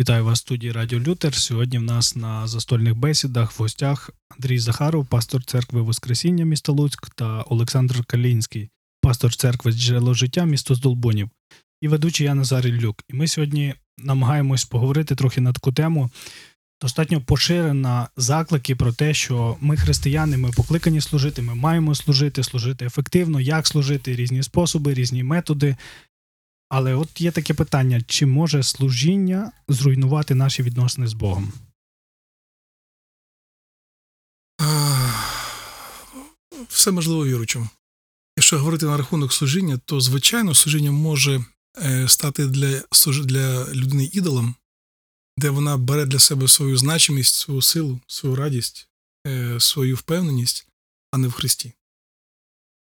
Вітаю вас в студії Радіо Лютер. Сьогодні в нас на застольних бесідах в гостях Андрій Захаров, пастор церкви Воскресіння міста Луцьк та Олександр Калінський, пастор церкви Джерело життя місто Здолбунів, і ведучий я Назар Іллюк. І ми сьогодні намагаємось поговорити трохи на таку тему. Достатньо поширена заклики про те, що ми християни, ми покликані служити, ми маємо служити, служити ефективно, як служити, різні способи, різні методи. Але от є таке питання: чи може служіння зруйнувати наші відносини з Богом? Все можливо віручим. Якщо говорити на рахунок служіння, то звичайно служіння може е, стати для для людини ідолом, де вона бере для себе свою значимість, свою силу, свою радість, е, свою впевненість, а не в Христі.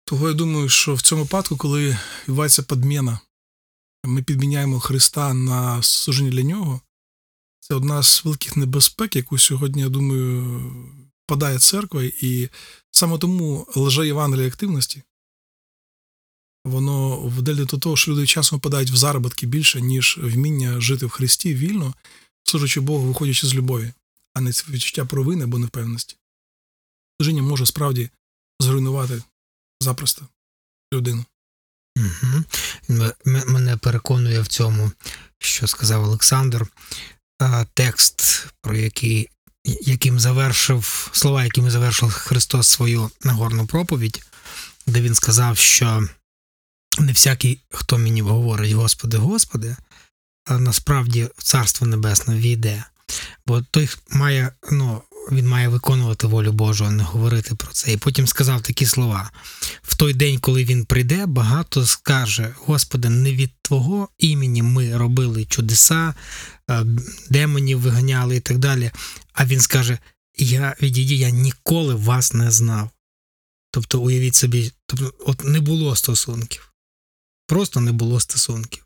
Того я думаю, що в цьому випадку, коли відбувається подміна ми підміняємо Христа на служіння для нього, це одна з великих небезпек, яку сьогодні, я думаю, падає церква, і саме тому лже Євангелія активності, воно вдалі до того, що люди часом впадають в заробітки більше, ніж вміння жити в Христі вільно, служачи Богу, виходячи з любові, а не відчуття провини або невпевненості. Служіння може справді зруйнувати запросто людину. Мене переконує в цьому, що сказав Олександр. Текст, про який, яким завершив слова, якими завершив Христос свою нагорну проповідь, де він сказав, що не всякий, хто мені говорить, Господи, Господи, а насправді Царство Небесне війде. Бо той має ну, він має виконувати волю Божу, а не говорити про це. І потім сказав такі слова: в той день, коли він прийде, багато скаже: Господи, не від Твого імені ми робили чудеса, е, демонів виганяли і так далі. А він скаже: Я відійді, я ніколи вас не знав. Тобто, уявіть собі, тобто, от не було стосунків. Просто не було стосунків.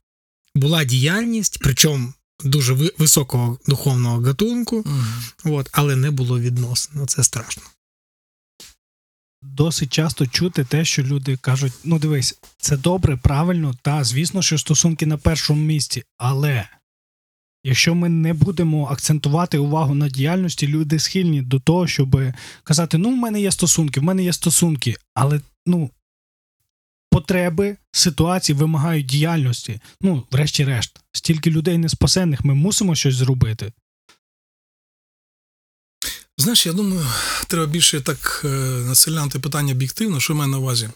Була діяльність, причому дуже високого духовного гатунку, угу. от, але не було відносин. Ну, це страшно. Досить часто чути те, що люди кажуть: ну дивись, це добре, правильно, та звісно, що стосунки на першому місці, але якщо ми не будемо акцентувати увагу на діяльності, люди схильні до того, щоб казати: ну, в мене є стосунки, в мене є стосунки, але ну, потреби ситуації вимагають діяльності. Ну, врешті-решт, стільки людей неспасенних, ми мусимо щось зробити. Знаєш, я думаю, треба більше так е, населянти питання об'єктивно, що мене на увазі.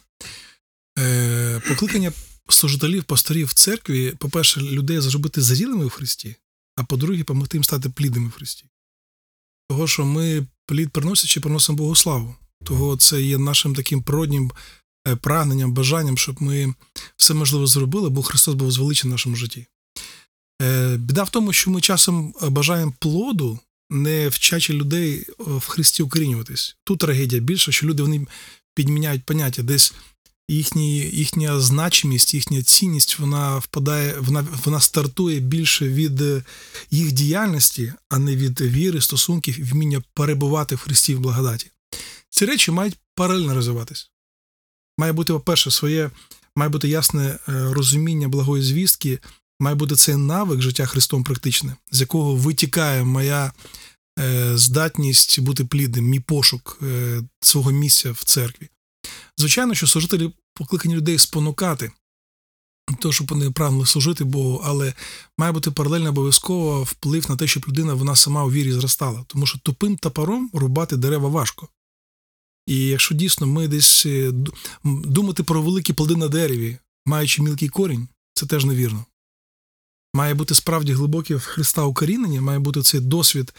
Е, Покликання служителів, пасторів в церкві, по-перше, людей зробити зрілими в Христі, а по-друге, допомогти їм стати плідними в Христі. Того, що ми плід приносячи, приносимо Богу славу. Того це є нашим таким природнім прагненням, бажанням, щоб ми все можливе зробили, бо Христос був звеличений в нашому житті. Е, біда в тому, що ми часом бажаємо плоду, не вчачи людей е, в Христі укорінюватись. Тут трагедія більша, що люди вони підміняють поняття, десь їхні, їхня значимість, їхня цінність вона впадає, вона вона стартує більше від їх діяльності, а не від віри, стосунків і вміння перебувати в Христі в благодаті. Ці речі мають паралельно розвиватись має бути, по-перше, своє, має бути ясне е, розуміння благої звістки, має бути цей навик життя Христом практичне, з якого витікає моя е, здатність бути плідним, мій пошук е, свого місця в церкві. Звичайно, що служителі покликані людей спонукати. То, щоб вони прагнули служити Богу, але має бути паралельно обов'язково вплив на те, щоб людина вона сама у вірі зростала. Тому що тупим топором рубати дерева важко. І якщо дійсно ми десь е, думати про великі плоди на дереві, маючи мілкий корінь, це теж невірно. Має бути справді глибоке в Христа укорінення, має бути цей досвід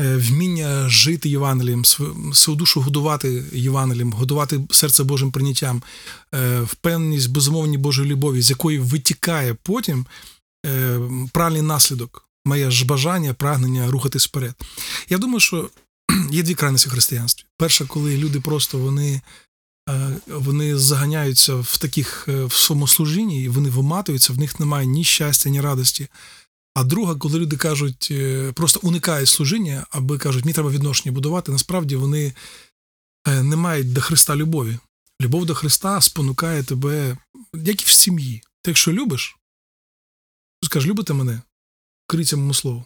е, вміння жити Євангелієм, свою душу годувати Євангелієм, годувати серце Божим прийняттям, е, впевненість безумовній Божої любові, з якої витікає потім правильний наслідок, моє ж бажання, прагнення рухатись вперед. Я думаю, що є дві крайності в християнстві. Перша, коли люди просто вони е, вони заганяються в таких е, в своєму і вони виматуються, в них немає ні щастя, ні радості. А друга, коли люди кажуть, е, просто уникають служіння, аби кажуть, мені треба відношення будувати, насправді вони не мають до Христа любові. Любов до Христа спонукає тебе, як і в сім'ї. Ти якщо любиш, скажеш, любите мене? коріться моєму слову.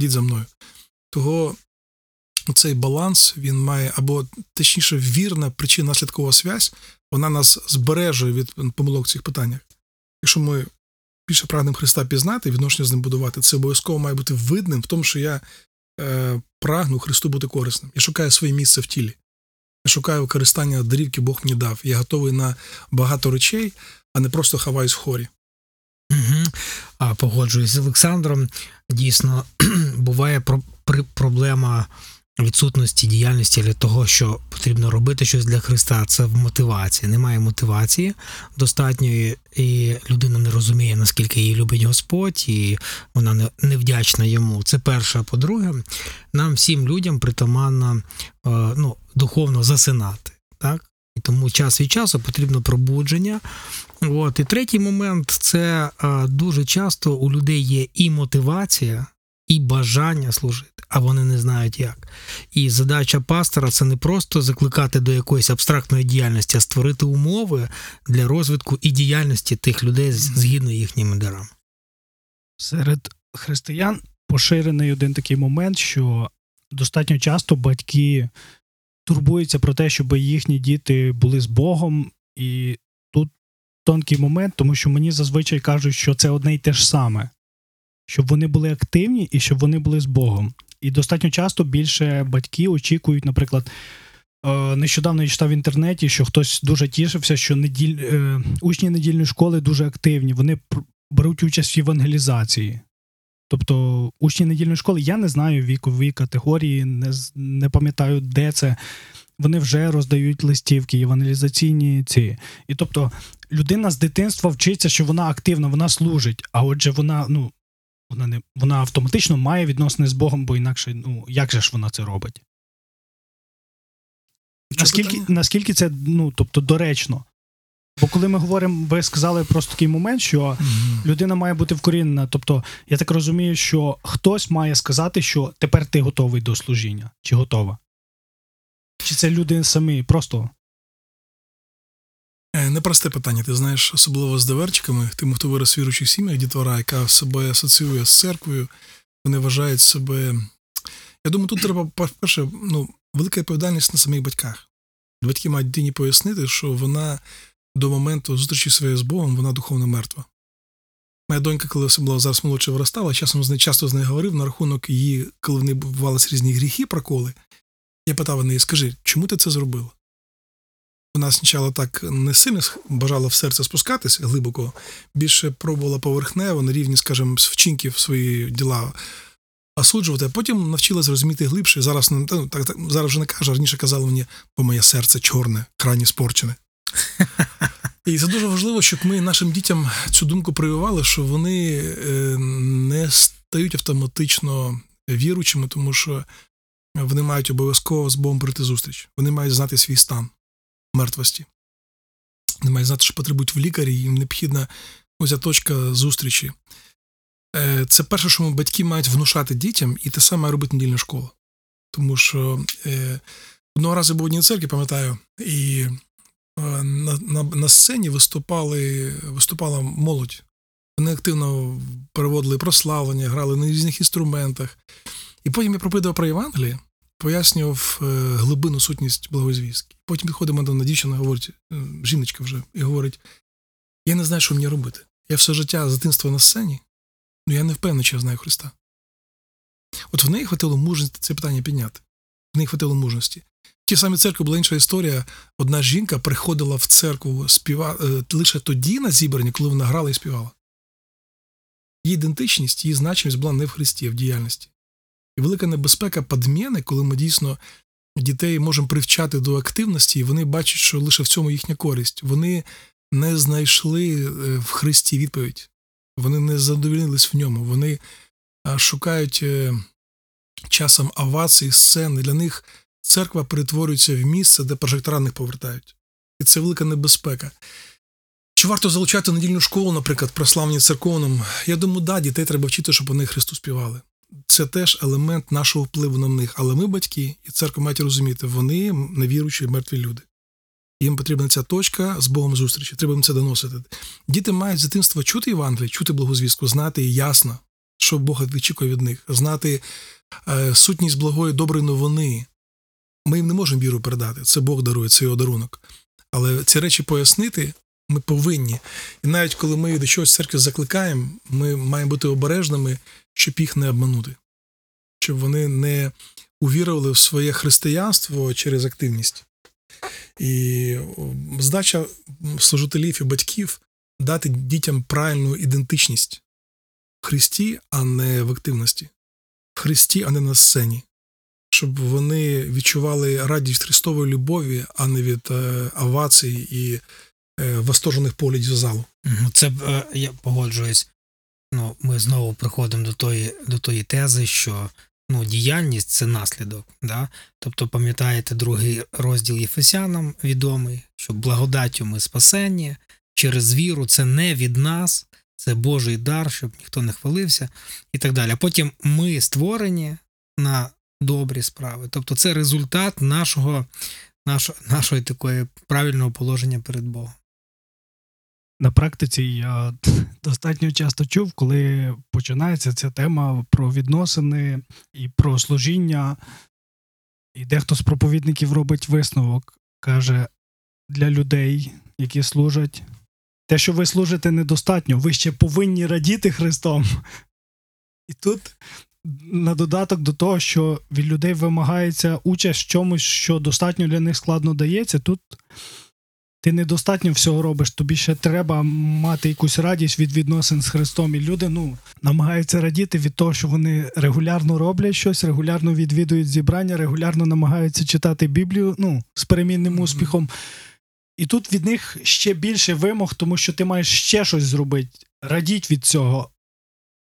Дід за мною. Того цей баланс він має, або точніше, вірна причина наслідкова связь, вона нас збереже від помилок в цих питаннях. Якщо ми більше прагнемо Христа пізнати, відношення з ним будувати, це обов'язково має бути видним в тому, що я е, прагну Христу бути корисним. Я шукаю своє місце в тілі. Я шукаю використання дарів, які Бог мені дав. Я готовий на багато речей, а не просто ховаюсь в хорі. Угу. А погоджуюсь з Олександром. Дійсно, буває про, при, проблема відсутності діяльності для того, що потрібно робити щось для Христа. Це в мотивації. Немає мотивації достатньої, і людина не розуміє, наскільки її любить Господь, і вона не, вдячна йому. Це перше. По-друге, нам всім людям притаманно е, ну, духовно засинати. Так? І тому час від часу потрібно пробудження. От. І третій момент це дуже часто у людей є і мотивація, і бажання служити, а вони не знають як. І задача пастора це не просто закликати до якоїсь абстрактної діяльності, а створити умови для розвитку і діяльності тих людей згідно їхніми дарами. Серед християн поширений один такий момент, що достатньо часто батьки турбуються про те, щоб їхні діти були з Богом, і тут тонкий момент, тому що мені зазвичай кажуть, що це одне й те ж саме, щоб вони були активні і щоб вони були з Богом. І достатньо часто більше батьки очікують, наприклад. е, Нещодавно я читав в інтернеті, що хтось дуже тішився, що неділь... е, учні недільної школи дуже активні. Вони беруть участь в євангелізації. Тобто учні недільної школи, я не знаю вікові категорії, не, не пам'ятаю, де це. Вони вже роздають листівки, євангелізаційні ці. І тобто людина з дитинства вчиться, що вона активна, вона служить, а отже, вона, ну, вона не вона автоматично має відносини з Богом, бо інакше, ну, як же ж вона це робить? Наскільки, наскільки це ну, тобто, доречно? Бо коли ми говоримо, ви сказали просто такий момент, що Мгм. людина має бути вкорінена. Тобто, я так розумію, що хтось має сказати, що тепер ти готовий до служіння, чи готова? Чи це люди самі просто Непросте питання. Ти знаєш, особливо з доверчиками, тим, хто вирос в віруючих сім'ях, дітвора, яка себе асоціює з церквою, вони вважають себе. Я думаю, тут треба, по-перше, ну, велика відповідальність на самих батьках. Батьки мають дитині пояснити, що вона до моменту зустрічі своєї з Богом, вона духовно мертва. Моя донька, коли особливо зараз молодше виростала, часом з нею часто з нею говорив на рахунок її, коли в неї бувалися різні гріхи, проколи. Я питав неї, скажи, чому ти це зробила? Вона спочатку так не сильно бажала в серце спускатись глибоко, більше пробувала поверхнево на рівні, скажімо, з вчинків свої діла осуджувати, а потім навчилась розуміти глибше. Зараз ну, так, так, зараз вже не каже, раніше казала мені, бо моє серце чорне, крайні спорчене. І це дуже важливо, щоб ми нашим дітям цю думку прививали, що вони е, не стають автоматично віруючими, тому що вони мають обов'язково з Богом прийти зустріч. Вони мають знати свій стан мертвості. Вони мають знати, що потребують в лікарі, їм необхідна ось ця точка зустрічі. Е, Це перше, що батьки мають внушати дітям, і те саме має робити недільна школа. Тому що е, одного разу був в одній церкві, пам'ятаю, і е, на, на, на сцені виступали, виступала молодь. Вони активно переводили прославлення, грали на різних інструментах. І потім я проповідав про Євангеліє, пояснював е, глибину сутність благозвістки. Потім підходимо до дівчина, говорить, е, жіночка вже, і говорить: я не знаю, що мені робити. Я все життя з дитинства на сцені, але я не впевнений, що я знаю Христа. От в неї хватило мужності це питання підняти. В неї хватило мужності. В тій самій церкві була інша історія. Одна жінка приходила в церкву співа... е, лише тоді на зібранні, коли вона грала і співала. Її ідентичність, її значимість була не в Христі, а в діяльності. І велика небезпека подміни, коли ми дійсно дітей можемо привчати до активності, і вони бачать, що лише в цьому їхня користь. Вони не знайшли е, в Христі відповідь, вони не задовольнились в ньому. Вони шукають е, часом овації, сцени. Для них церква перетворюється в місце, де прожекторанних повертають. І це велика небезпека. Чи варто залучати недільну школу, наприклад, прославлення церковним? Я думаю, да, дітей треба вчити, щоб вони Христу співали. Це теж елемент нашого впливу на них. Але ми, батьки, і церква мають розуміти, вони невіруючі мертві люди. Їм потрібна ця точка з Богом зустрічі. Треба їм це доносити. Діти мають з дитинства чути Євангеліє, чути благозвістку, знати ясно, що Бог відчікує від них, знати е, сутність благої доброї новини. Ми їм не можемо віру передати. Це Бог дарує, це його дарунок. Але ці речі пояснити ми повинні. І навіть коли ми до чогось в церкві закликаємо, ми маємо бути обережними, щоб їх не обманути, щоб вони не увірували в своє християнство через активність. І здача служителів і батьків дати дітям правильну ідентичність в Христі, а не в активності, в Христі, а не на сцені, щоб вони відчували радість Христової любові, а не від е, овацій і восторжених поглядів залу. Це е, я погоджуюсь. Ну, ми знову приходимо до тої, до тої тези, що ну, діяльність це наслідок. Да? Тобто, пам'ятаєте, другий розділ Єфесянам відомий, що благодаттю ми спасені, через віру це не від нас, це Божий дар, щоб ніхто не хвалився, і так далі. А потім ми створені на добрі справи. Тобто, це результат нашого, нашого, нашої такої правильного положення перед Богом. На практиці я достатньо часто чув, коли починається ця тема про відносини і про служіння, і дехто з проповідників робить висновок, каже для людей, які служать, те, що ви служите, недостатньо, ви ще повинні радіти Христом. І тут на додаток до того, що від людей вимагається участь в чомусь, що достатньо для них складно дається, тут ти недостатньо всього робиш, тобі ще треба мати якусь радість від відносин з Христом. І люди ну, намагаються радіти від того, що вони регулярно роблять щось, регулярно відвідують зібрання, регулярно намагаються читати Біблію ну, з перемінним успіхом. І тут від них ще більше вимог, тому що ти маєш ще щось зробити. Радіть від цього.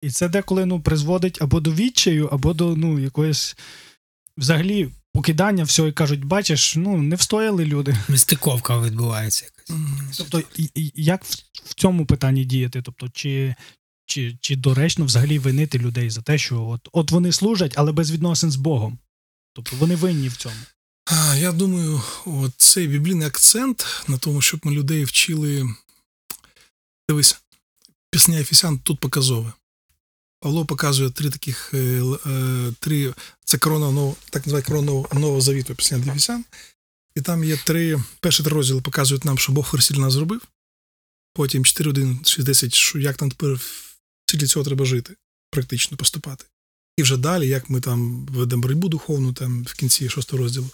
І це деколи ну, призводить або до відчаю, або до ну, якоїсь взагалі покидання всього і кажуть, бачиш, ну не встояли люди. Нестиковка відбувається якась. Тобто, як в, цьому питанні діяти? Тобто, чи, чи, чи доречно взагалі винити людей за те, що от, от вони служать, але без відносин з Богом? Тобто вони винні в цьому. Я думаю, от цей біблійний акцент на тому, щоб ми людей вчили. Дивись, пісня Ефесян тут показове. Павло показує три таких е, е, три. Це корона нового, так називають корона нового, завіту пісня для Ефесян. І там є три. Перші три розділи показують нам, що Бог в нас зробив. Потім 4, 1, 6, 10, що як нам тепер в цього треба жити, практично поступати. І вже далі, як ми там ведемо боротьбу духовну, там в кінці шостого розділу.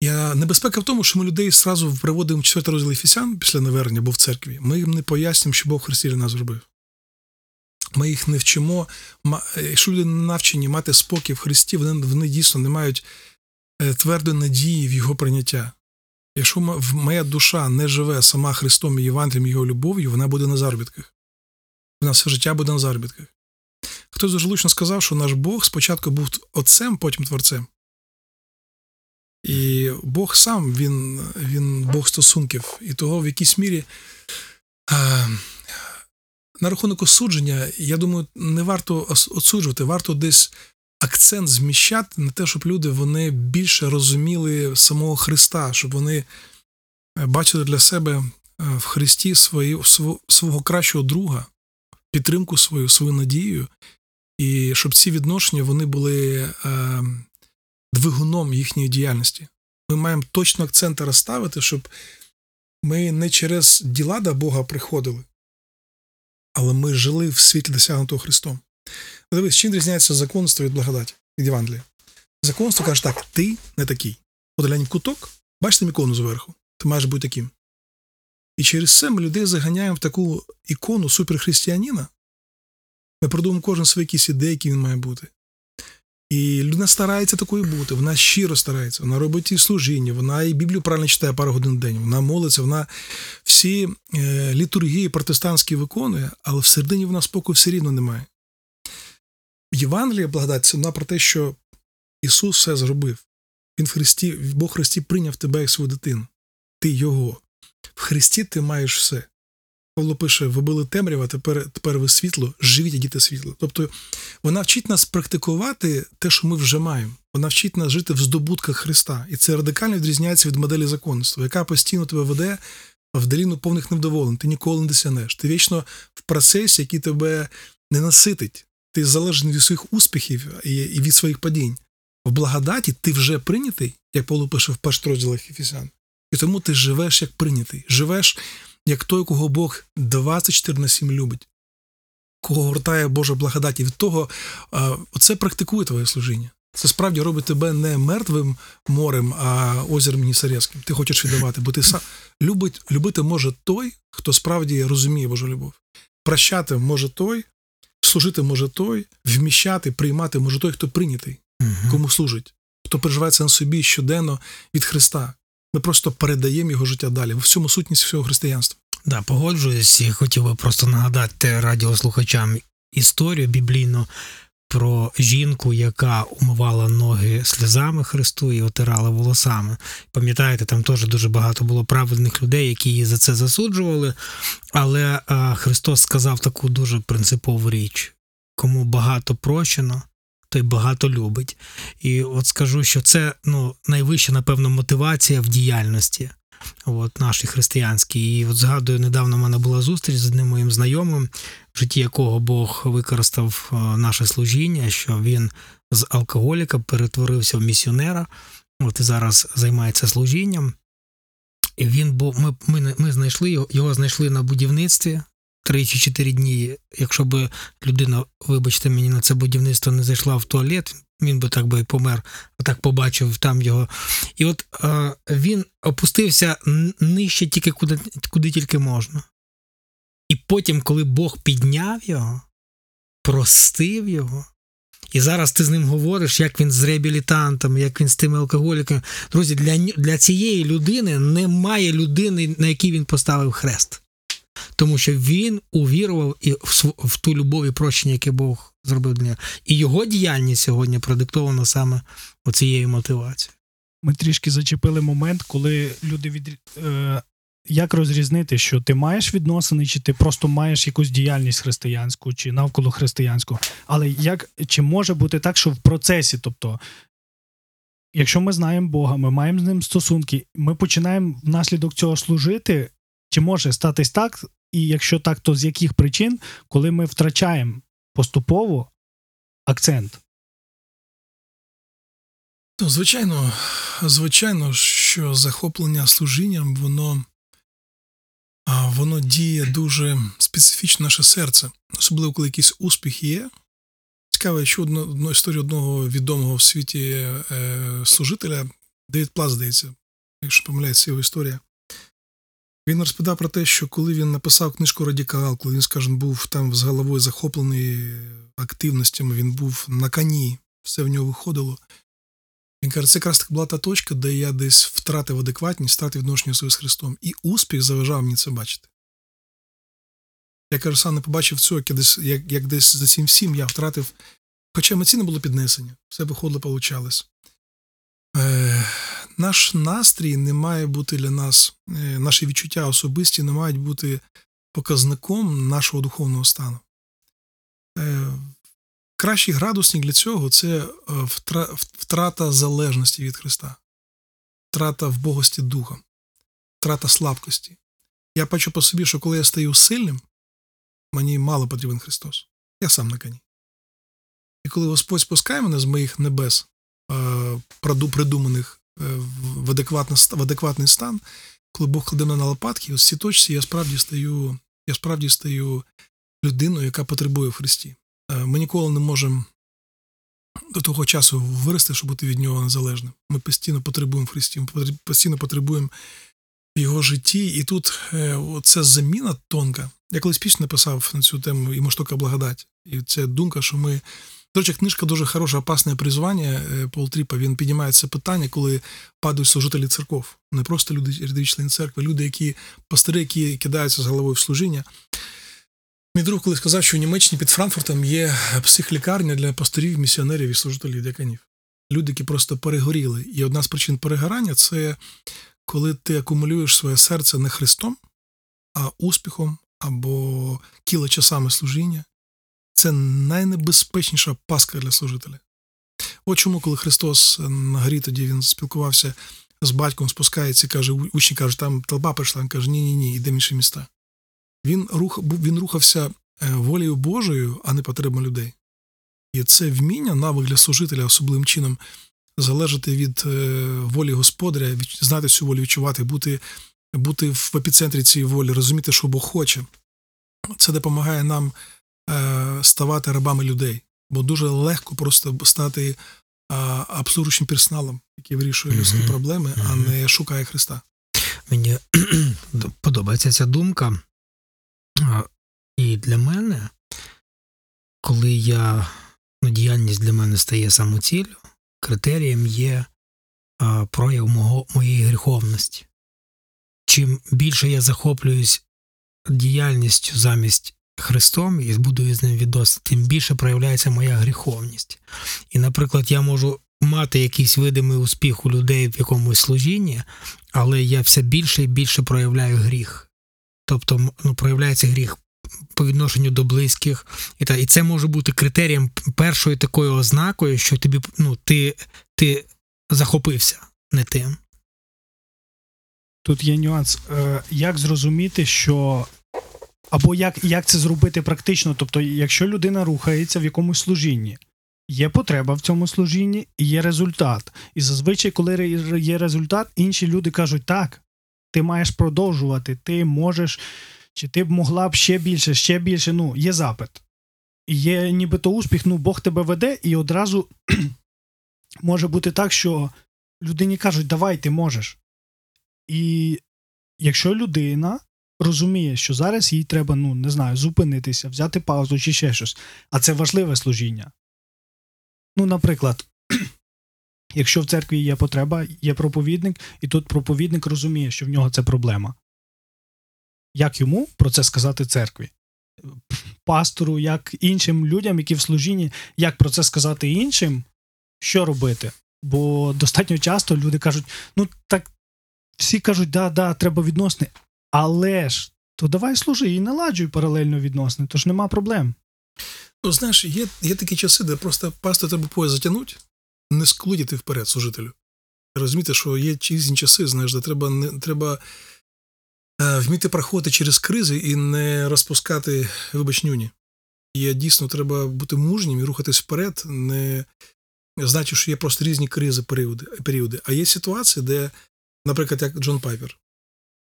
Я, небезпека в тому, що ми людей зразу приводимо в четвертий розділ Ефесян після навернення, бо в церкві. Ми їм не пояснюємо, що Бог в Христі для нас зробив. Ми їх не вчимо. Е, Якщо люди не навчені мати спокій в Христі, вони, вони дійсно не мають е, твердої надії в його прийняття. Якщо моя душа не живе сама Христом і Євангелієм, його любов'ю, вона буде на заробітках. Вона все життя буде на заробітках. Хтось дуже влучно сказав, що наш Бог спочатку був отцем, потім творцем. І Бог сам, він, він Бог стосунків. І того в якійсь мірі на рахунок осудження, я думаю, не варто осуджувати, варто десь акцент зміщати на те, щоб люди вони більше розуміли самого Христа, щоб вони е, бачили для себе е, в Христі свої, сво- свого кращого друга, підтримку свою, свою надію, і щоб ці відношення вони були е, двигуном їхньої діяльності. Ми маємо точно акценти розставити, щоб ми не через діла до Бога приходили, але ми жили в світлі досягнутого Христом. Дивись, чим різняється законство від благодаті, від Євангелія? Законство каже так, ти не такий. Подалянь куток, бачиш там ікону зверху, ти маєш бути таким. І через це ми людей заганяємо в таку ікону суперхристиянина. Ми продумуємо кожен свої якісь ідеї, які він має бути. І людина старається такою бути, вона щиро старається, вона робить і служіння, вона і Біблію правильно читає пару годин в день, вона молиться, вона всі е, літургії протестантські виконує, але всередині вона спокою все рівно немає. Євангелія, благодать, це вона про те, що Ісус все зробив. Він в Христі, Бог в Христі прийняв тебе як свою дитину. Ти Його. В Христі ти маєш все. Павло пише: ви були темрява, тепер, тепер ви світло, живіть, і діти світло. Тобто вона вчить нас практикувати те, що ми вже маємо. Вона вчить нас жити в здобутках Христа. І це радикально відрізняється від моделі законництва, яка постійно тебе веде в доліну повних невдоволень. Ти ніколи не досягнеш. Ти вічно в процесі, який тебе не наситить. ти залежний від своїх успіхів і і від своїх падінь. В благодаті ти вже прийнятий, як Павло пише в перших розділах Ефесян. І тому ти живеш як прийнятий, живеш як той, кого Бог 24 на 7 любить, кого гортає Божа благодать. І від того це практикує твоє служіння. Це справді робить тебе не мертвим морем, а озером Гнісарецьким. Ти хочеш віддавати, бо ти сам любить, любити може той, хто справді розуміє Божу любов. Прощати може той, служити може той, вміщати, приймати може той, хто прийнятий, кому служить, хто переживає це на собі щоденно від Христа. Ми просто передаємо його життя далі. В всьому сутність всього християнства. Да, погоджуюсь і хотів би просто нагадати радіослухачам історію біблійну про жінку, яка умивала ноги сльозами Христу і отирала волосами. Пам'ятаєте, там теж дуже багато було праведних людей, які її за це засуджували. Але Христос сказав таку дуже принципову річ: кому багато прощено, той багато любить. І от скажу, що це ну, найвища, напевно, мотивація в діяльності от, нашій християнській. І от згадую, недавно в мене була зустріч з одним моїм знайомим, в житті якого Бог використав наше служіння, що він з алкоголіка перетворився в місіонера, от і зараз займається служінням. І він був, ми ми, ми знайшли його, його знайшли на будівництві три чи чотири дні. Якщо б людина, вибачте мені, на це будівництво не зайшла в туалет, він би так би помер, отак побачив там його. І от е, він опустився нижче тільки куди, куди тільки можна. І потім, коли Бог підняв його, простив його. І зараз ти з ним говориш, як він з реабілітантами, як він з тими алкоголіками. Друзі, для для цієї людини немає людини, на якій він поставив хрест тому що він увірував і в, ту любов і прощення, яке Бог зробив для нього. І його діяльність сьогодні продиктована саме оцією мотивацією. Ми трішки зачепили момент, коли люди від. Е... Як розрізнити, що ти маєш відносини, чи ти просто маєш якусь діяльність християнську, чи навколо християнську? Але як чи може бути так, що в процесі, тобто, якщо ми знаємо Бога, ми маємо з ним стосунки, ми починаємо внаслідок цього служити, чи може статись так, і якщо так, то з яких причин, коли ми втрачаємо поступово акцент? Ну, звичайно, звичайно, що захоплення служінням, воно воно діє дуже специфічно наше серце, особливо коли якийсь успіх є. Цікаво, що одну, одну історію одного відомого в світі е, служителя, Девід Плас, здається, якщо помиляється його історія. Він розповідав про те, що коли він написав книжку Радікал, коли він, скажімо, був там з головою захоплений активностями, він був на коні, все в нього виходило. Він каже, це якраз була та точка, де я десь втратив адекватність, втратив відношення своє з Христом. І успіх заважав мені це бачити. Я кажу, сам не побачив цього, як десь, як, як десь за цим всім я втратив. Хоча емоційно було піднесення, все виходило, получалось. Е, наш настрій не має бути для нас, е, наші відчуття особисті не мають бути показником нашого духовного стану. Е, кращий градусник для цього це втрата залежності від Христа, втрата вбогості духа, втрата слабкості. Я бачу по собі, що коли я стаю сильним, мені мало потрібен Христос. Я сам на коні. І коли Господь спускає мене з моїх небес, придуманих е, в адекватний, в адекватний стан, коли Бог кладе мене на лопатки, ось в цій точці я справді стаю, я справді стаю людиною, яка потребує в Христі. Е, ми ніколи не можемо до того часу вирости, щоб бути від нього незалежним. Ми постійно потребуємо в Христі, ми постійно потребуємо в його житті. І тут е, ця заміна тонка. Я колись пісню написав на цю тему і моштока благодать. І ця думка, що ми. До речі, книжка дуже хороша, опасне призвання е, Пол Тріпа. Він піднімає це питання, коли падають служителі церков. Не просто люди, рядові члени церкви, люди, які пастори, які кидаються з головою в служіння. Мій друг коли сказав, що в Німеччині під Франкфуртом є психлікарня для пасторів, місіонерів і служителів дяканів. Люди, які просто перегоріли. І одна з причин перегорання це коли ти акумулюєш своє серце не Христом, а успіхом або кілочасами служіння це найнебезпечніша паска для служителя. От чому, коли Христос на горі тоді він спілкувався з батьком, спускається і каже, учні кажуть, там толпа прийшла, він каже, ні-ні ні, йде в інші міста. Він рух, він рухався е, волею Божою, а не потребами людей. І це вміння, навик для служителя особливим чином залежати від е, волі господаря, знати цю волю, відчувати, бути, бути в епіцентрі цієї волі, розуміти, що Бог хоче. Це допомагає нам ставати рабами людей, бо дуже легко просто стати обслужуючим персоналом, який вирішує людські Мгм. проблеми, а не шукає Христа. Мені подобається ця думка. І для мене, коли я ну, діяльність для мене стає самоціллю, критерієм є а, прояв мого, моєї гріховності. Чим більше я захоплююсь діяльністю замість Христом і будую з ним відносини, тим більше проявляється моя гріховність. І, наприклад, я можу мати якийсь видимий успіх у людей в якомусь служінні, але я все більше і більше проявляю гріх. Тобто ну, проявляється гріх по відношенню до близьких, і та і це може бути критерієм першою такою ознакою, що тобі ну, ти, ти захопився не тим. Тут є нюанс. Е, Як зрозуміти, що. Або як, як це зробити практично? Тобто, якщо людина рухається в якомусь служінні, є потреба в цьому служінні і є результат. І зазвичай, коли є результат, інші люди кажуть: так, ти маєш продовжувати, ти можеш, чи ти б могла б ще більше, ще більше. Ну, є запит. І є нібито успіх, ну Бог тебе веде, і одразу може бути так, що людині кажуть, давай, ти можеш. І якщо людина розуміє, що зараз їй треба, ну не знаю, зупинитися, взяти паузу чи ще щось, а це важливе служіння. Ну, наприклад, якщо в церкві є потреба, є проповідник, і тут проповідник розуміє, що в нього це проблема. Як йому про це сказати церкві? Пастору, як іншим людям, які в служінні, як про це сказати іншим, що робити? Бо достатньо часто люди кажуть: ну так всі кажуть, да, да, треба відносини, але ж то давай служи і наладжуй паралельно відносини, тож нема проблем. Ну, знаєш, є, є такі часи, де просто пастор треба пояс затягнути, не склудіти вперед служителю. Розумієте, що є різні часи, знаєш, де треба, не, треба е, вміти проходити через кризи і не розпускати, вибач, нюні. І дійсно треба бути мужнім і рухатись вперед, не значить, що є просто різні кризи, періоди, періоди. А є ситуації, де, наприклад, як Джон Пайпер,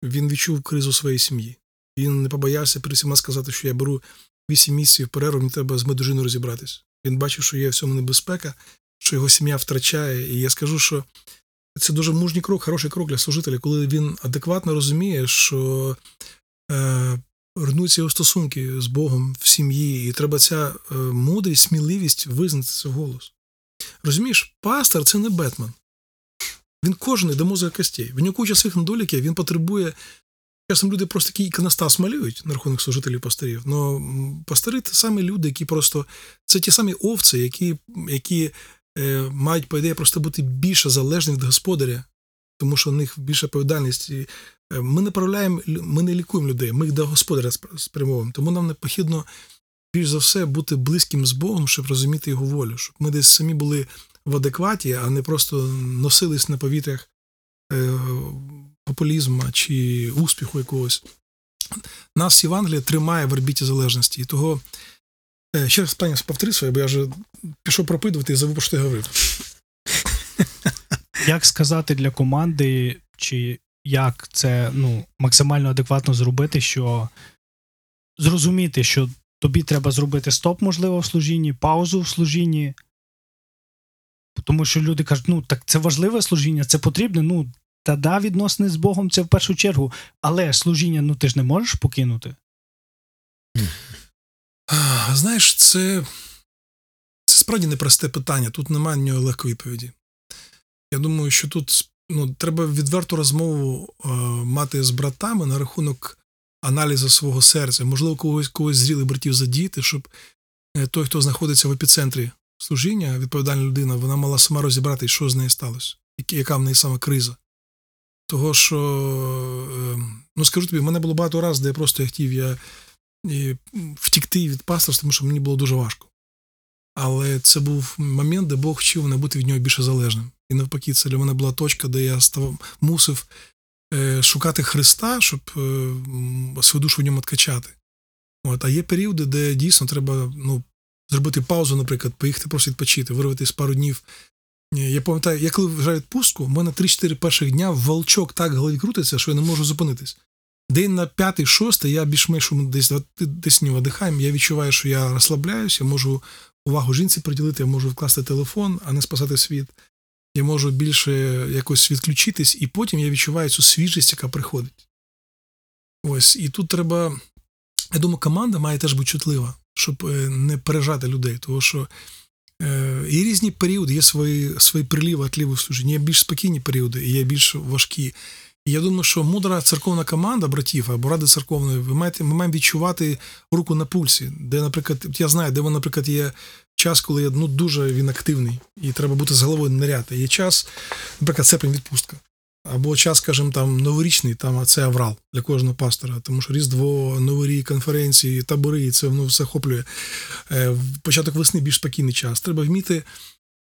він відчув кризу своєї сім'ї. Він не побоявся перед всіма сказати, що я беру вісім місяців перерву, мені треба з моєю дружиною розібратись. Він бачив, що є в цьому небезпека, що його сім'я втрачає. І я скажу, що це дуже мужній крок, хороший крок для служителя, коли він адекватно розуміє, що е, руйнуються його стосунки з Богом в сім'ї, і треба ця е, мудрість, сміливість визнати це голос. Розумієш, пастор це не Бетмен. Він кожен до мозга костей. В нього куча своїх недоліків, він потребує. Часом люди просто такий іконостас малюють на рахунок служителів пасторів. Но пастори це саме люди, які просто це ті самі овці, які які е, мають, по ідеї, просто бути більше залежні від господаря, тому що у них більша відповідальність. Е, ми не правляємо, ми не лікуємо людей, ми їх до господаря спрямовуємо. Тому нам необхідно, більш за все, бути близьким з Богом, щоб розуміти його волю, щоб ми десь самі були в адекваті, а не просто носились на повітрях е, популізму чи успіху якогось. Нас Євангелія тримає в орбіті залежності. І того е, ще раз питання повтори своє, бо я вже пішов пропитувати і забув, що ти говорив. Як сказати для команди, чи як це ну, максимально адекватно зробити, що зрозуміти, що тобі треба зробити стоп, можливо, в служінні, паузу в служінні. Тому що люди кажуть, ну так це важливе служіння, це потрібне. Ну, та да, відносини з Богом це в першу чергу, але служіння, ну ти ж не можеш покинути. Знаєш, це, це справді непросте питання. Тут немає нього легкої відповіді. Я думаю, що тут ну, треба відверту розмову е, мати з братами на рахунок аналізу свого серця. Можливо, когось когось зрілих братів задіяти, щоб е, той, хто знаходиться в епіцентрі служіння, відповідальна людина, вона мала сама розібрати, що з нею сталося, яка в неї саме криза. Того, що, ну скажу тобі, в мене було багато разів, де я просто хотів я втікти від пасторства, тому що мені було дуже важко. Але це був момент, де Бог вчив мене бути від нього більше залежним. І навпаки, це для мене була точка, де я став, мусив е, шукати Христа, щоб е, свою душу в ньому откачати. От, А є періоди, де дійсно треба ну, зробити паузу, наприклад, поїхати просто відпочити, вирватися пару днів. Е, Я пам'ятаю, я коли вважаю відпустку, в мене 3-4 перших дня волчок так голові крутиться, що я не можу зупинитись. День на п'ятий, шостий, я більш-менш десь десь не видихаємо, я відчуваю, що я розслабляюсь, я можу увагу жінці приділити, я можу вкласти телефон, а не спасати світ. Я можу більше якось відключитись, і потім я відчуваю цю свіжість, яка приходить. Ось, і тут треба. Я думаю, команда має теж бути чутлива, щоб е, не пережати людей. Тому що е, і різні періоди, є свої свої приліви, отліви в є більш спокійні періоди, і є більш важкі. І я думаю, що мудра церковна команда братів або ради церковної, ви маєте, ми маємо відчувати руку на пульсі, де, наприклад, я знаю, де, наприклад, є час, коли ну, дуже він активний, і треба бути з головою ныряти. Є час, наприклад, серпень відпустка. Або час, скажімо, там новорічний, там а це аврал для кожного пастора, тому що Різдво, Новий рік, конференції, табори, це воно все охоплює. Е, Початок весни більш спокійний час. Треба вміти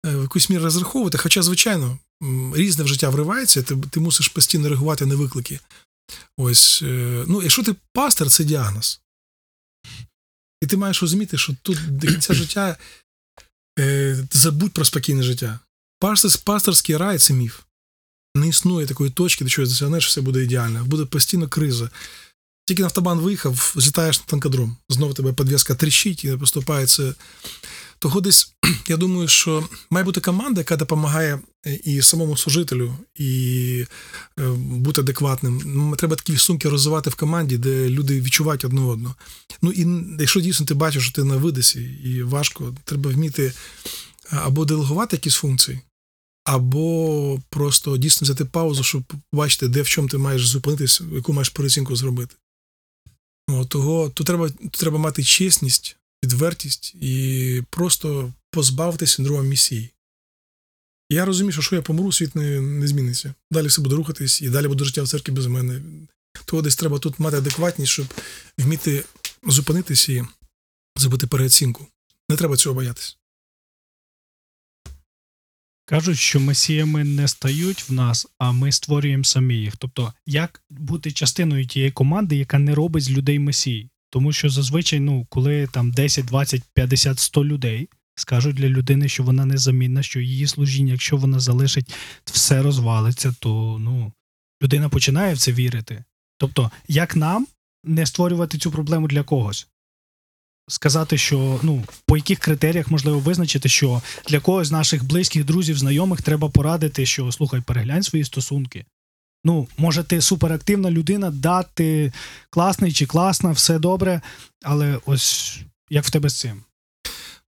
е, в якусь міру розраховувати. Хоча, звичайно, різне в життя вривається, ти, ти мусиш постійно реагувати на виклики. Ось, е, ну, якщо ти пастор, це діагноз. І ти маєш розуміти, що тут до кінця життя забудь про спокійне життя. Пасторський рай це міф. Не існує такої точки, де чогось досягнеш, все буде ідеально. Буде постійно криза. Тільки на автобан виїхав, злітаєш на танкодром. Знову тебе підв'язка тріщить і поступається. Того десь, я думаю, що має бути команда, яка допомагає і самому служителю, і е, бути адекватним. Ну, Треба такі сумки розвивати в команді, де люди відчувають одне одного. Ну і якщо дійсно ти бачиш, що ти на видисі і важко, треба вміти або делегувати якісь функції, або просто дійсно взяти паузу, щоб побачити, де в чому ти маєш зупинитись, яку маєш переоцінку зробити. Того тут треба, тут треба мати чесність, відвертість і просто позбавитися синдрому місії. Я розумію, що якщо я помру, світ не, не зміниться. Далі все буде рухатись, і далі буде життя в церкві без мене. Того десь треба тут мати адекватність, щоб вміти зупинитися і зробити переоцінку. Не треба цього боятися. Кажуть, що месіями не стають в нас, а ми створюємо самі їх. Тобто, як бути частиною тієї команди, яка не робить з людей месій? Тому що зазвичай, ну, коли там 10, 20, 50, 100 людей скажуть для людини, що вона незамінна, що її служіння, якщо вона залишить, все розвалиться, то ну, людина починає в це вірити. Тобто, як нам не створювати цю проблему для когось? Сказати, що ну по яких критеріях можливо визначити, що для когось з наших близьких друзів, знайомих треба порадити, що слухай, переглянь свої стосунки. Ну, може, ти суперактивна людина, да, ти класний чи класна, все добре, але ось як в тебе з цим?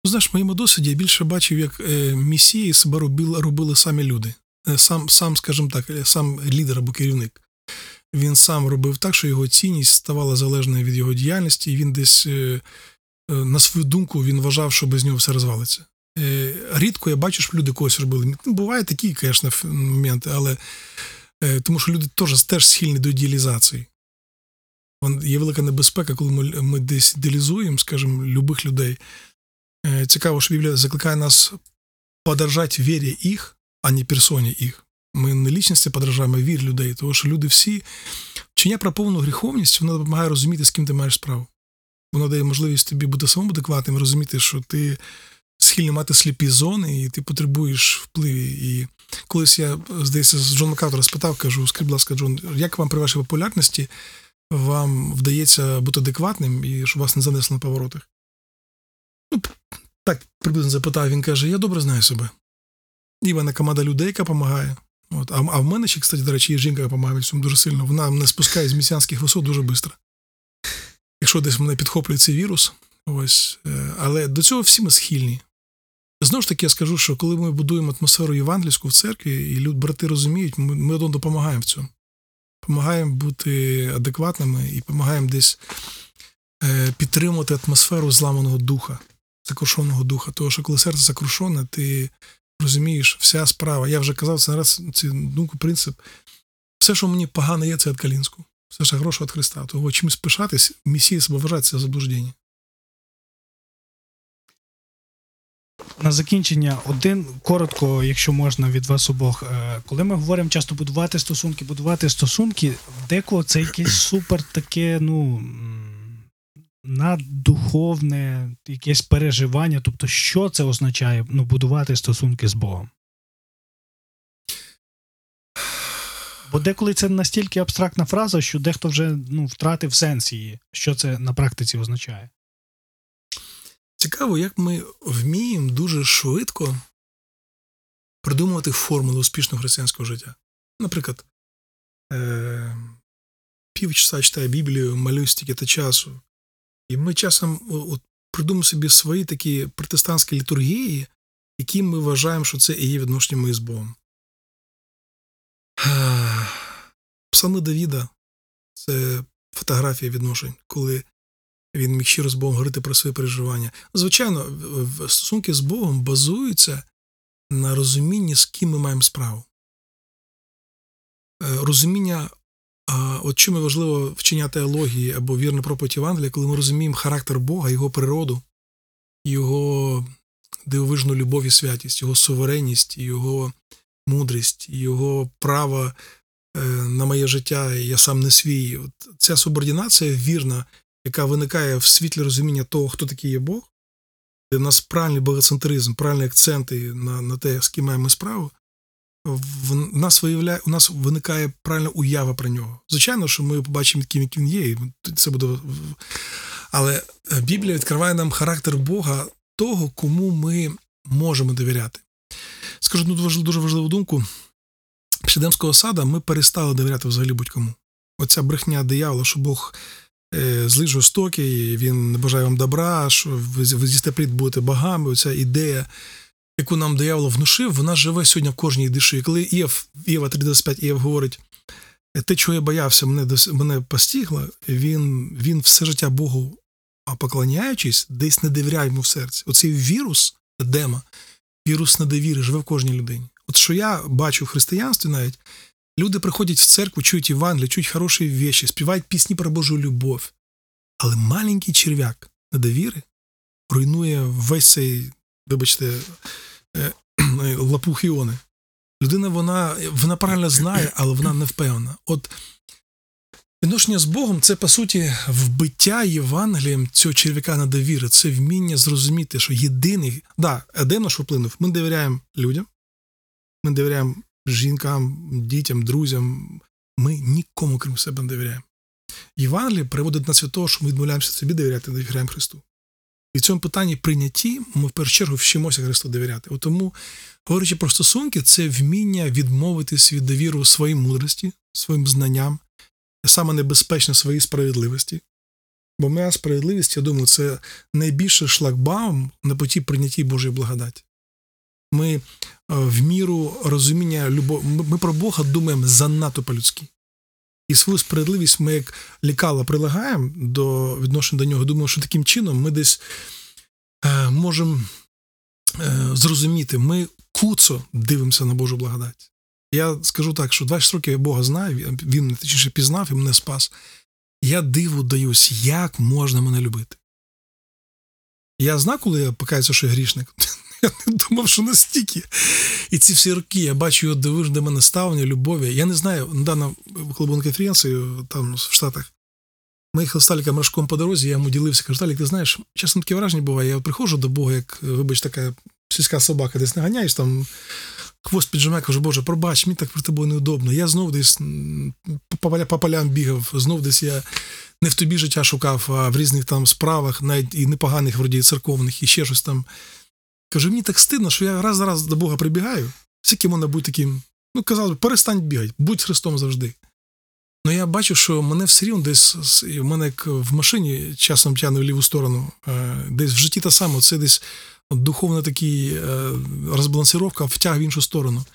Ну, знаєш, в моєму досвіді я більше бачив, як е, місії себе робили, робили самі люди. Е, Сам, сам, скажімо так, е, сам лідер або керівник. Він сам робив так, що його цінність ставала залежною від його діяльності, і він десь, е, на свою думку, він вважав, що без нього все розвалиться. Е, Рідко я бачу, що люди когось робили. Ну, Бувають такі, звісно, моменти, але е, тому що люди теж, теж схильні до ідеалізації. Є велика небезпека, коли ми, ми десь ідеалізуємо, скажімо, любих людей. Е, Цікаво, що Біблія закликає нас подражати вірі їх, а не персоні їх. Ми не лічності подражаємо, а вірі людей, тому що люди всі вчення про повну гріховність, воно допомагає розуміти, з ким ти маєш справу. Воно дає можливість тобі бути самому адекватним, розуміти, що ти схильний мати сліпі зони, і ти потребуєш впливі. І колись я, здається, з Джон Маккартера спитав, кажу, скажіть, будь ласка, Джон, як вам при вашій популярності вам вдається бути адекватним і щоб вас не занесло на поворотах? Ну, так приблизно запитав, він каже: Я добре знаю себе. І в мене команда людей, яка допомагає. От. А, а в мене ще, кстати, до речі, є жінка, яка допомагає цьому дуже сильно. Вона мене спускає з місіанських висот дуже швидко. Якщо десь мене підхоплює цей вірус, ось. е, Але до цього всі ми схильні. Знову ж таки, я скажу, що коли ми будуємо атмосферу євангельську в церкві, і люд, брати розуміють, ми, ми допомагаємо в цьому. Помагаємо бути адекватними і допомагаємо десь е, підтримувати атмосферу зламаного духа, закрушеного духа. Тому що коли серце закрушене, ти розумієш, вся справа. Я вже казав це раз цю думку, принцип. Все, що мені погано є, це від Калінського. Все ж гроші від Христа. Того чимось пишатись, місії себе вважати, заблуждення. На закінчення, один коротко, якщо можна, від вас обох. Е, Коли ми говоримо часто будувати стосунки, будувати стосунки, декого це якесь супер таке, ну. наддуховне якесь переживання. Тобто, що це означає ну, будувати стосунки з Богом? Бо деколи це настільки абстрактна фраза, що дехто вже ну, втратив сенс її, що це на практиці означає. Цікаво, як ми вміємо дуже швидко придумувати формулу успішного християнського життя. Наприклад, е- півчаса читаю Біблію, малюсь стільки та часу. І ми часом от, придумаємо собі свої такі протестантські літургії, які ми вважаємо, що це і є відношення ми з Богом. Псалми Давіда це фотографія відношень, коли він міг щиро з Богом говорити про свої переживання. Звичайно, стосунки з Богом базуються на розумінні, з ким ми маємо справу. Е, розуміння, от чому важливо вчиняти теології або вірну проповідь Євангелія, коли ми розуміємо характер Бога, його природу, його дивовижну любов і святість, його суверенність, його мудрість, його право е, на моє життя, я сам не свій. От Ця субординація вірна, яка виникає в світлі розуміння того, хто такий є Бог, де в нас правильний богоцентризм, правильні акценти на на те, з ким маємо справу, в нас виявляє, у нас виникає правильна уява про нього. Звичайно, що ми побачимо, яким він є, і це буде. Але е, Біблія відкриває нам характер Бога, того, кому ми можемо довіряти. Скажу одну дуже важливу думку. Після сада ми перестали довіряти взагалі будь-кому. Оця брехня диявола, що Бог е, злий жорстокий, він не бажає вам добра, що ви з'їсте плід будете богами. Оця ідея, яку нам диявол внушив, вона живе сьогодні в кожній душі. І коли Єв, Єва 3.25 Єв говорить, те, чого я боявся, мене мене постігло, він він все життя Богу поклоняючись, десь не довіряє йому в серці. Оцей вірус Едема, вірус недовіри живе в кожній людині. От що я бачу в християнстві навіть, люди приходять в церкву, чують Євангелія, чують хороші віші, співають пісні про Божу любов. Але маленький черв'як недовіри руйнує весь цей, вибачте, е, лапух іони. Людина вона вона правильно знає, але вона не впевнена. От Відношення з Богом це, по суті, вбиття Євангелієм цього черв'яка на довіри. Це вміння зрозуміти, що єдиний. Да, Едем наш вплинув. Ми довіряємо людям, ми довіряємо жінкам, дітям, друзям. Ми нікому, крім себе, не довіряємо. Євангеліє приводить нас від того, що ми відмовляємося собі довіряти, довіряємо Христу. І в цьому питанні прийнятті ми в першу чергу вчимося Христу довіряти. От тому, говорячи про стосунки, це вміння відмовитись від довіру своїй мудрості, своїм знанням саме небезпечне своїй справедливості. Бо моя справедливість, я думаю, це найбільший шлагбаум на поті прийнятті Божої благодаті. Ми е, в міру розуміння любов, ми про Бога думаємо занадто по-людськи. І свою справедливість ми як лікала прилагаємо до відношення до нього. Думаю, що таким чином ми десь е, можемо е, зрозуміти, ми куцо дивимося на Божу благодать. Я скажу так, що 20 років я Бога знаю, він мене точніше пізнав і мене спас. Я диву даюсь, як можна мене любити. Я знав, коли я покаюся, що я грішник. Я не думав, що настільки. І ці всі роки я бачу його дивиш до мене ставлення, любові. Я не знаю, недавно, коли був на конференції там в Штатах, ми їхали з Таліком по дорозі, я йому ділився, кажу, Талік, ти знаєш, часом таке враження буває, я приходжу до Бога, як, вибач, така сільська собака, десь наганяєш там хвост піджимає, кажу, Боже, пробач, мені так про тобою неудобно. Я знов десь по, по полям бігав, знов десь я не в тобі життя шукав, а в різних там справах, навіть і непоганих, вроді церковних, і ще щось там. Кажу, мені так стидно, що я раз за раз до Бога прибігаю, скільки можна бути таким. Ну, казали, перестань бігати, будь Христом завжди. Ну я бачу, що мене все рівно десь в мене як в машині часом тягне в ліву сторону, е, десь в житті та саме, це десь духовна такий е, розбалансировка втяг в іншу сторону.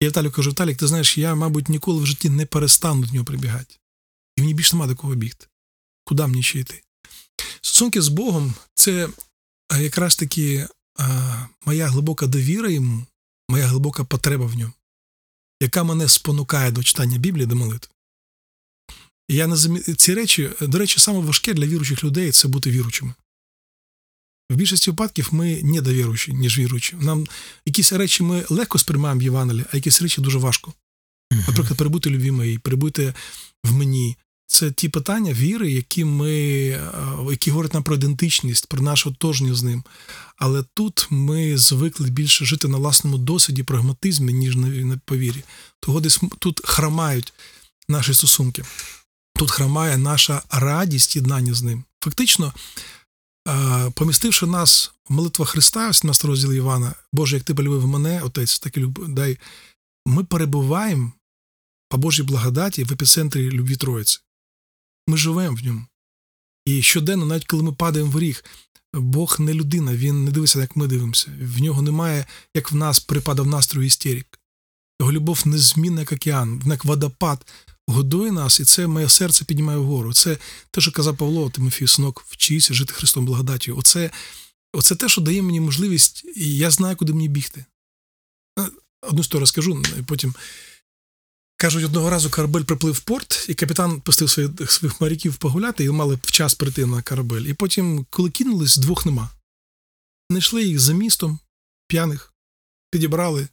І я Віталію кажу, Віталік, ти знаєш, я, мабуть, ніколи в житті не перестану до нього прибігати. І мені більше немає до кого бігти. Куди мені ще йти? Стосунки з Богом це е, якраз таки а, моя глибока довіра йому, моя глибока потреба в ньому, яка мене спонукає до читання Біблії, до молитви. Я не замі... Ці речі, до речі, саме важке для віруючих людей це бути віручими. В більшості випадків ми недовіруючі, ніж віруючі. Нам якісь речі ми легко сприймаємо в Євангелії, а якісь речі дуже важко. Наприклад, перебути любві моїй, перебути в мені. це ті питання віри, які ми, е, які говорять нам про ідентичність, про нашу тожню з ним. Але тут ми звикли більше жити на власному досвіді, прагматизмі, ніж на, на повірі. Того десь тут храмають наші стосунки. Тут храмає наша радість єднання з ним. Фактично, помістивши нас в молитва Христа, 17 розділ Івана, Боже, як ти полюбив мене, Отець, так і люб... дай. Ми перебуваємо по Божій благодаті в епіцентрі любві Троїці. Ми живемо в ньому. І щоденно, навіть коли ми падаємо в ріг, Бог не людина, він не дивиться, як ми дивимося. В нього немає, як в нас припадав настрою істерик. Його любов незмінна, як океан, як водопад годує нас, і це моє серце піднімає вгору. Це те, що казав Павло, Тимофій, синок, вчися жити Христом благодаттю. Оце, оце те, що дає мені можливість, і я знаю, куди мені бігти. Е, Одну історію розкажу, і потім. Кажуть, одного разу корабель приплив в порт, і капітан пустив своїх, своїх моряків погуляти, і мали в час прийти на корабель. І потім, коли кинулись, двох нема. Знайшли їх за містом, п'яних, підібрали,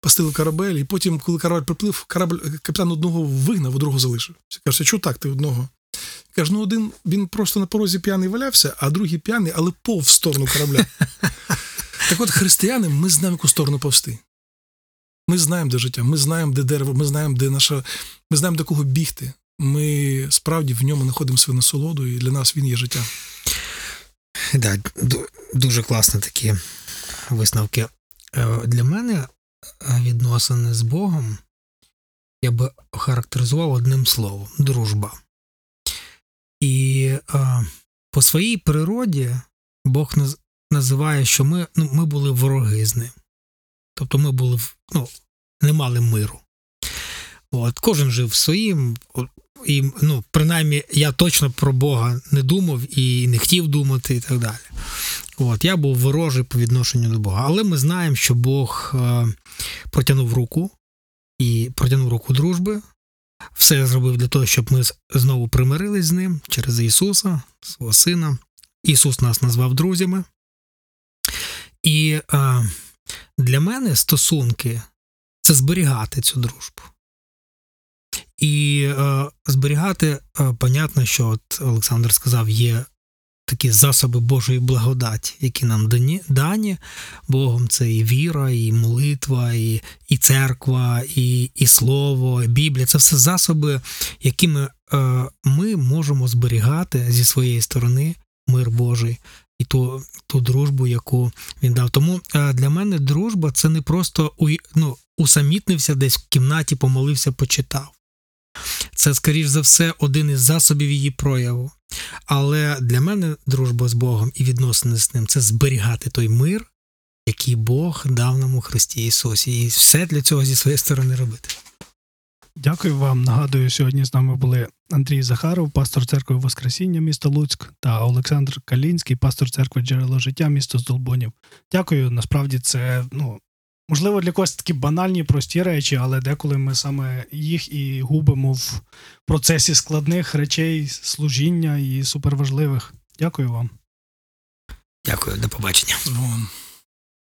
пастили корабель, і потім, коли корабель приплив, корабель, капітан одного вигнав, а другого залишив. Каже, що так ти одного? Каже, ну один він просто на порозі п'яний валявся, а другий п'яний, але пов в сторону корабля. Так от, християни, ми знаємо, яку сторону повсти. Ми знаємо, де життя, ми знаємо, де дерево, ми знаємо, де наша. Ми знаємо, до кого бігти. Ми справді в ньому знаходимо свою насолоду, і для нас він є життя. Да, дуже класні такі висновки. Е, Для мене е, відносини з Богом я би охарактеризував одним словом дружба. І а, по своїй природі Бог називає, що ми, ну, ми були вороги з ним. Тобто ми були ну, не мали миру. От, кожен жив своїм, і ну, принаймні я точно про Бога не думав і не хотів думати, і так далі. От, я був ворожий по відношенню до Бога. Але ми знаємо, що Бог е, протягнув руку і протягнув руку дружби. Все зробив для того, щоб ми знову примирились з ним через Ісуса, свого Сина. Ісус нас назвав друзями. І е, для мене стосунки це зберігати цю дружбу. І е, зберігати, е, понятно, що от Олександр сказав, є такі засоби Божої благодаті, які нам дані, дані Богом. Це і віра, і молитва, і, і церква, і, і слово, і Біблія. Це все засоби, якими е, ми можемо зберігати зі своєї сторони мир Божий і ту, ту дружбу, яку він дав. Тому е, для мене дружба це не просто у, ну, усамітнився десь в кімнаті, помолився, почитав. Це, скоріш за все, один із засобів її прояву. Але для мене дружба з Богом і відносини з ним це зберігати той мир, який Бог дав нам у Христі Ісусі. І все для цього зі своєї сторони робити. Дякую вам. Нагадую, сьогодні з нами були Андрій Захаров, пастор церкви Воскресіння міста Луцьк, та Олександр Калінський, пастор церкви Джерело життя місто Здолбунів. Дякую. Насправді це ну. Можливо, для когось такі банальні, прості речі, але деколи ми саме їх і губимо в процесі складних речей, служіння і суперважливих. Дякую вам. Дякую, до побачення.